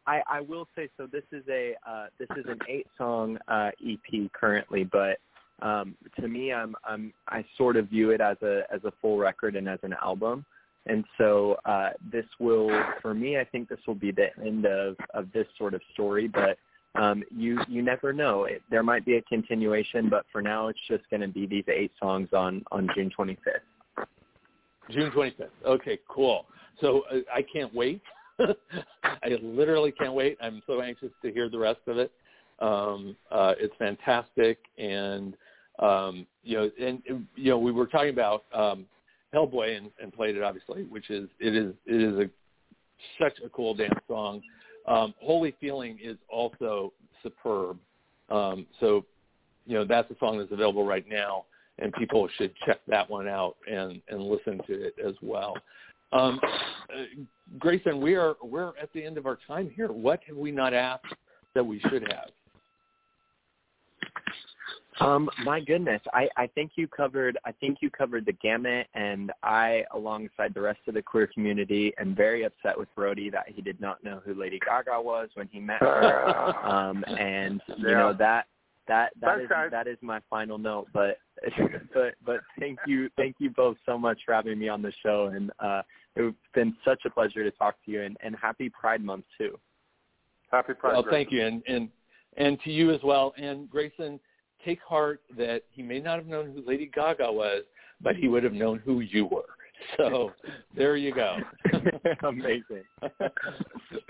I, I will say so. This is a uh, this is an eight song uh, EP currently, but um, to me, I'm, I'm, I sort of view it as a, as a full record and as an album. And so uh, this will, for me, I think this will be the end of, of this sort of story. But um, you you never know. It, there might be a continuation, but for now, it's just going to be these eight songs on on June 25th. June 25th. Okay, cool. So uh, I can't wait. I literally can't wait. I'm so anxious to hear the rest of it. Um, uh, it's fantastic, and um, you know, and you know, we were talking about um, Hellboy and, and played it obviously, which is it is it is a such a cool dance song. Um, Holy Feeling is also superb. Um, so, you know, that's a song that's available right now, and people should check that one out and, and listen to it as well. Um, uh, Greyson, we are we're at the end of our time here. What have we not asked that we should have? Um, my goodness, I, I think you covered I think you covered the gamut, and I, alongside the rest of the queer community, am very upset with Brody that he did not know who Lady Gaga was when he met her. um, and you Yeah. know that that that Thanks, is guys. that is my final note. But but but thank you thank you both so much for having me on the show, and uh, it's been such a pleasure to talk to you, and, and happy Pride Month too. Happy Pride. Well, Greyson. thank you, and and and to you as well. And Greyson, take heart that he may not have known who Lady Gaga was, but he would have known who you were. So there you go. Amazing.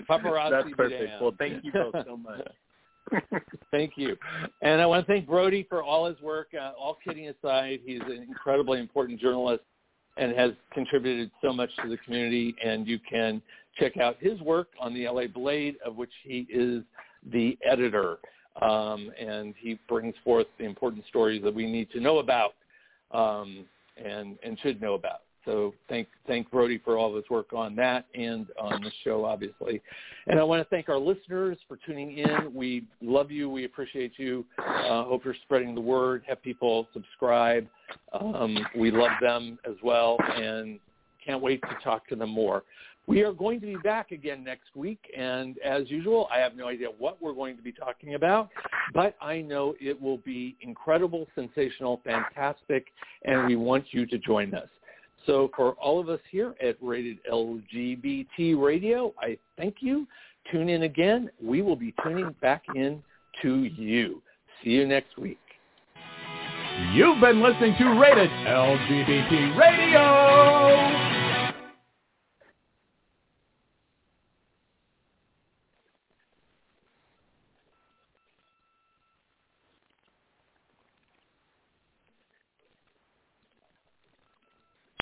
Paparazzi. That's perfect. Well, thank you both so much. Thank you. And I want to thank Brody for all his work. Uh, all kidding aside, he's an incredibly important journalist and has contributed so much to the community. And you can check out his work on the LA Blade, of which he is the editor. Um, and he brings forth the important stories that we need to know about um, and, and should know about. So thank thank Brody for all his work on that and on the show, obviously. And I want to thank our listeners for tuning in. We love you. We appreciate you. Uh, hope you're spreading the word. Have people subscribe. Um, we love them as well, and can't wait to talk to them more. We are going to be back again next week, and as usual, I have no idea what we're going to be talking about, but I know it will be incredible, sensational, fantastic, and we want you to join us. So for all of us here at Rated LGBT Radio, I thank you. Tune in again. We will be tuning back in to you. See you next week. You've been listening to Rated LGBT Radio.